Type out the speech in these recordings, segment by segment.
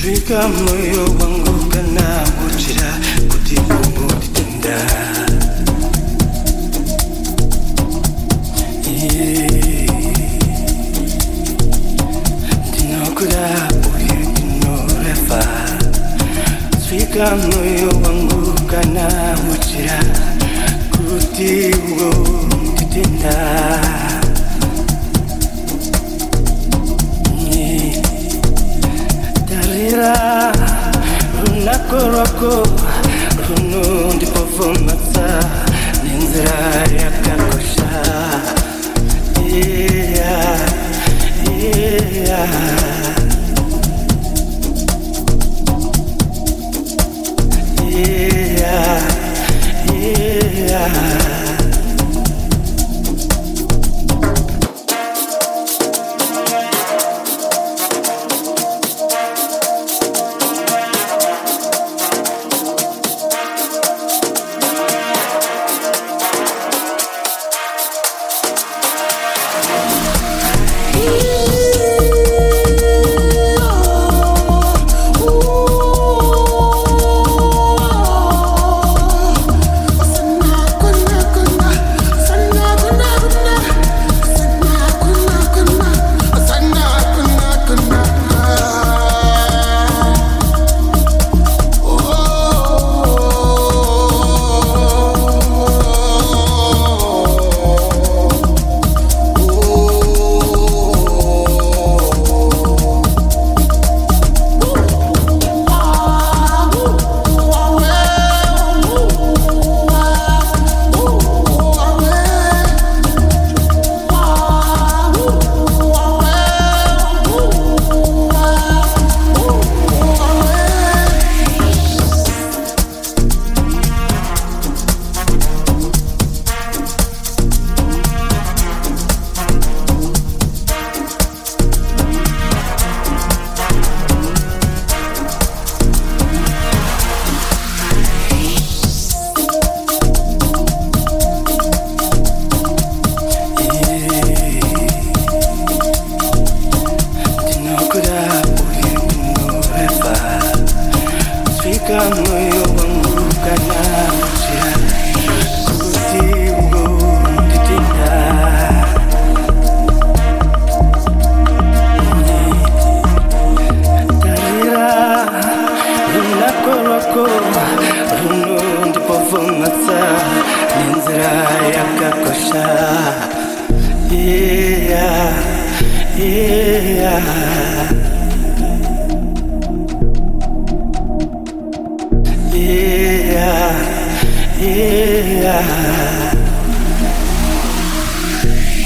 Fika moyo wangu kana uchira kuti kumutenda Ndinokura uye ndinorefa Fika moyo wangu kana uchira kuti kumutenda Tarira runako rwako runundi kuvumasa n'inzira yakakosha yeah, yeah. Yeah, yeah.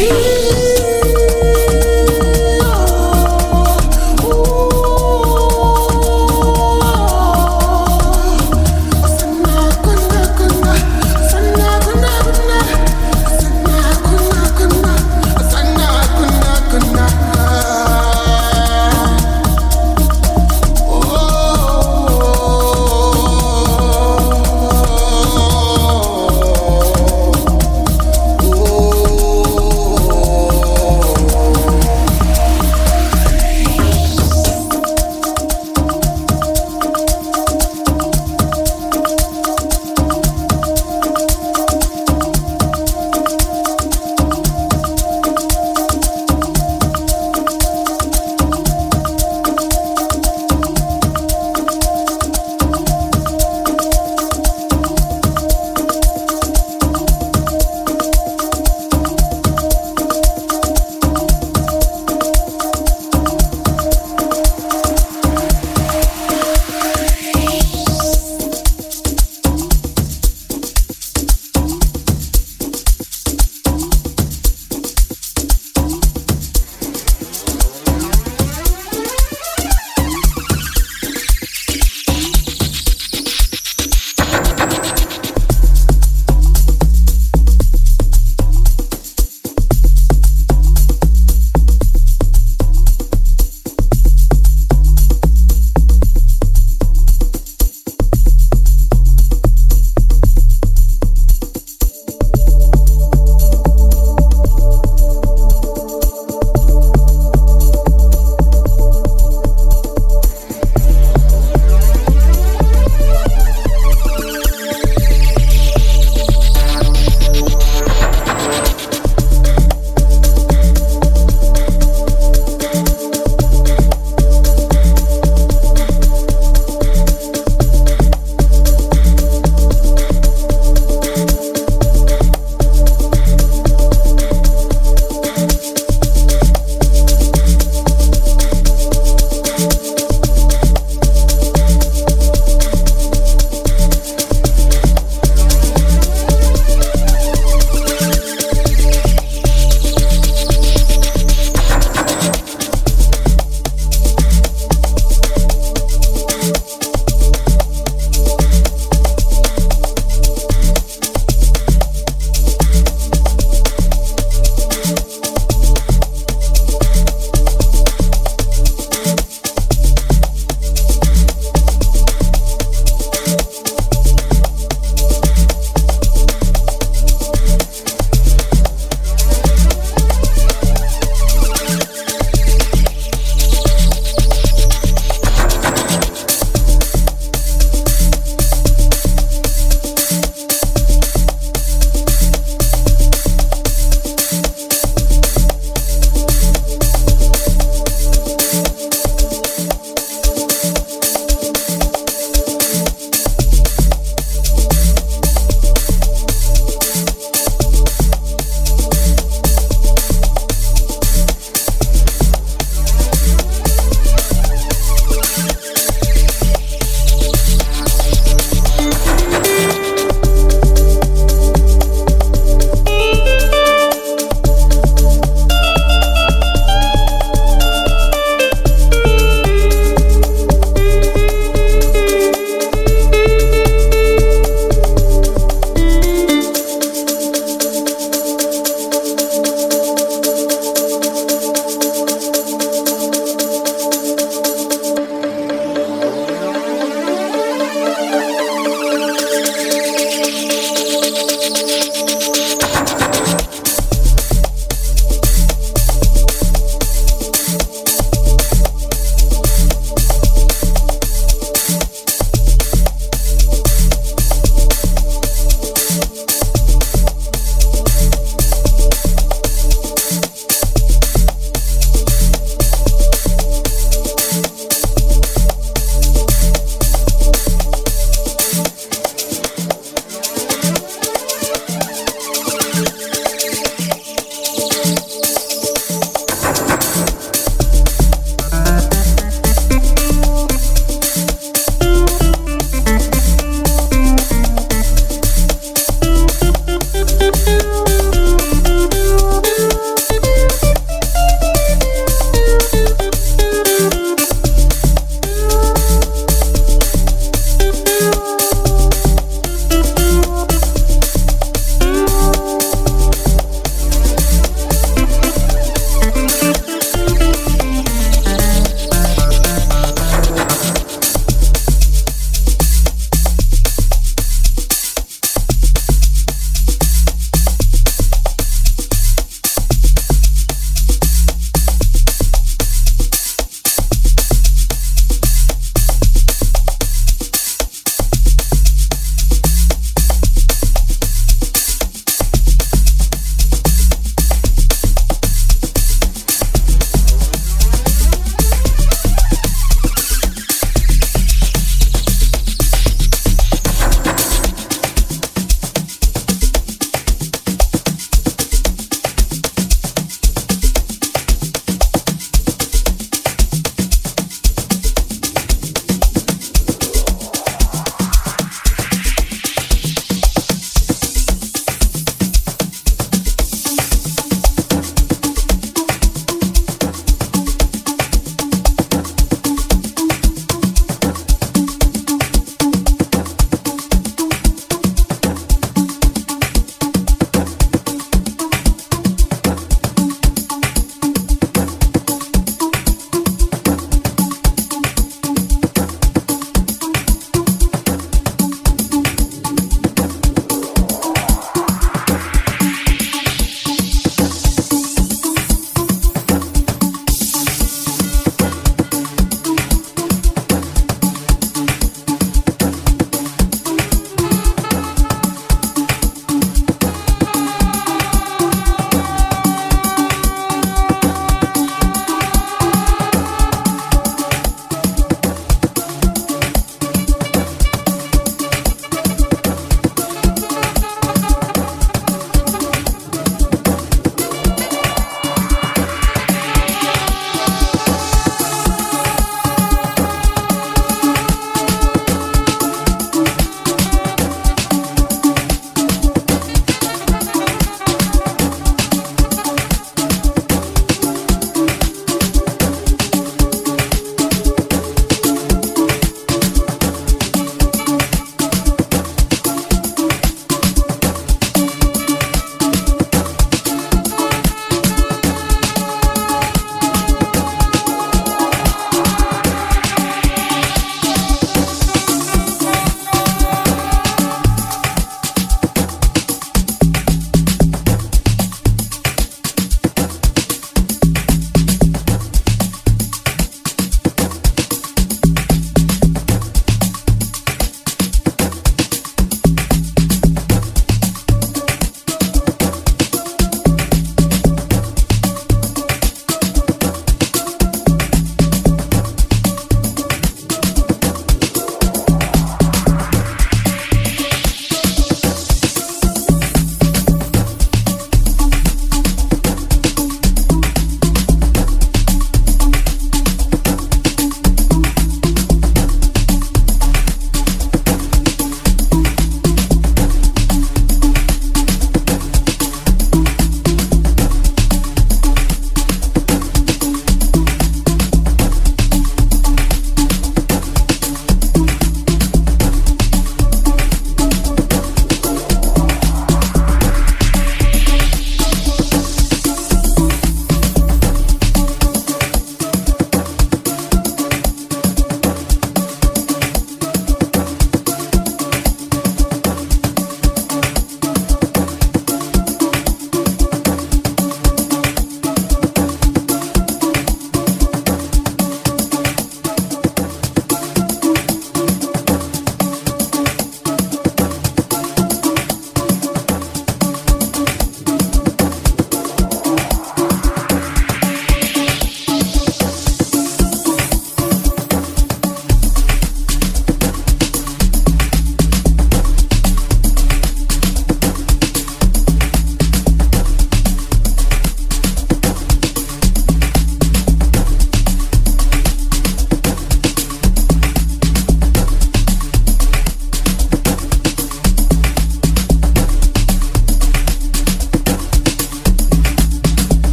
Oh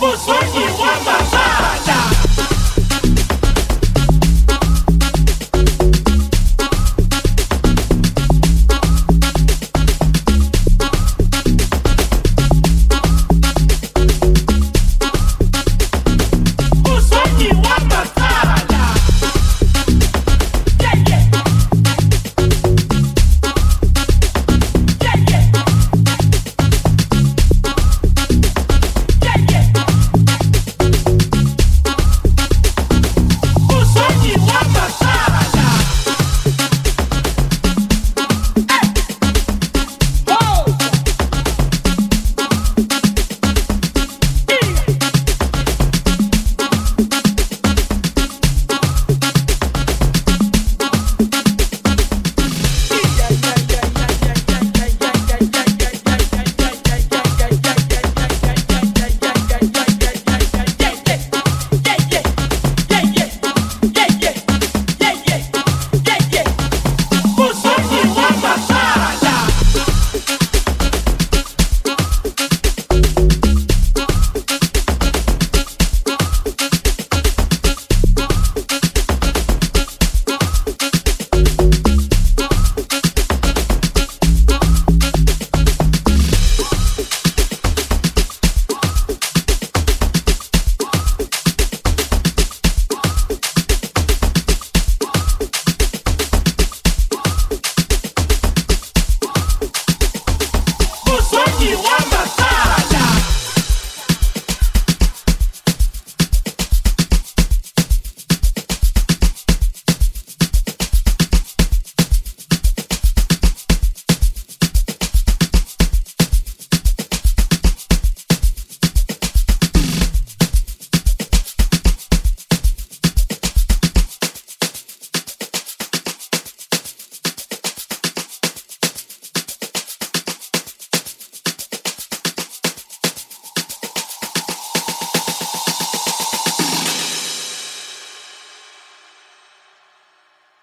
Muzungu wa Masada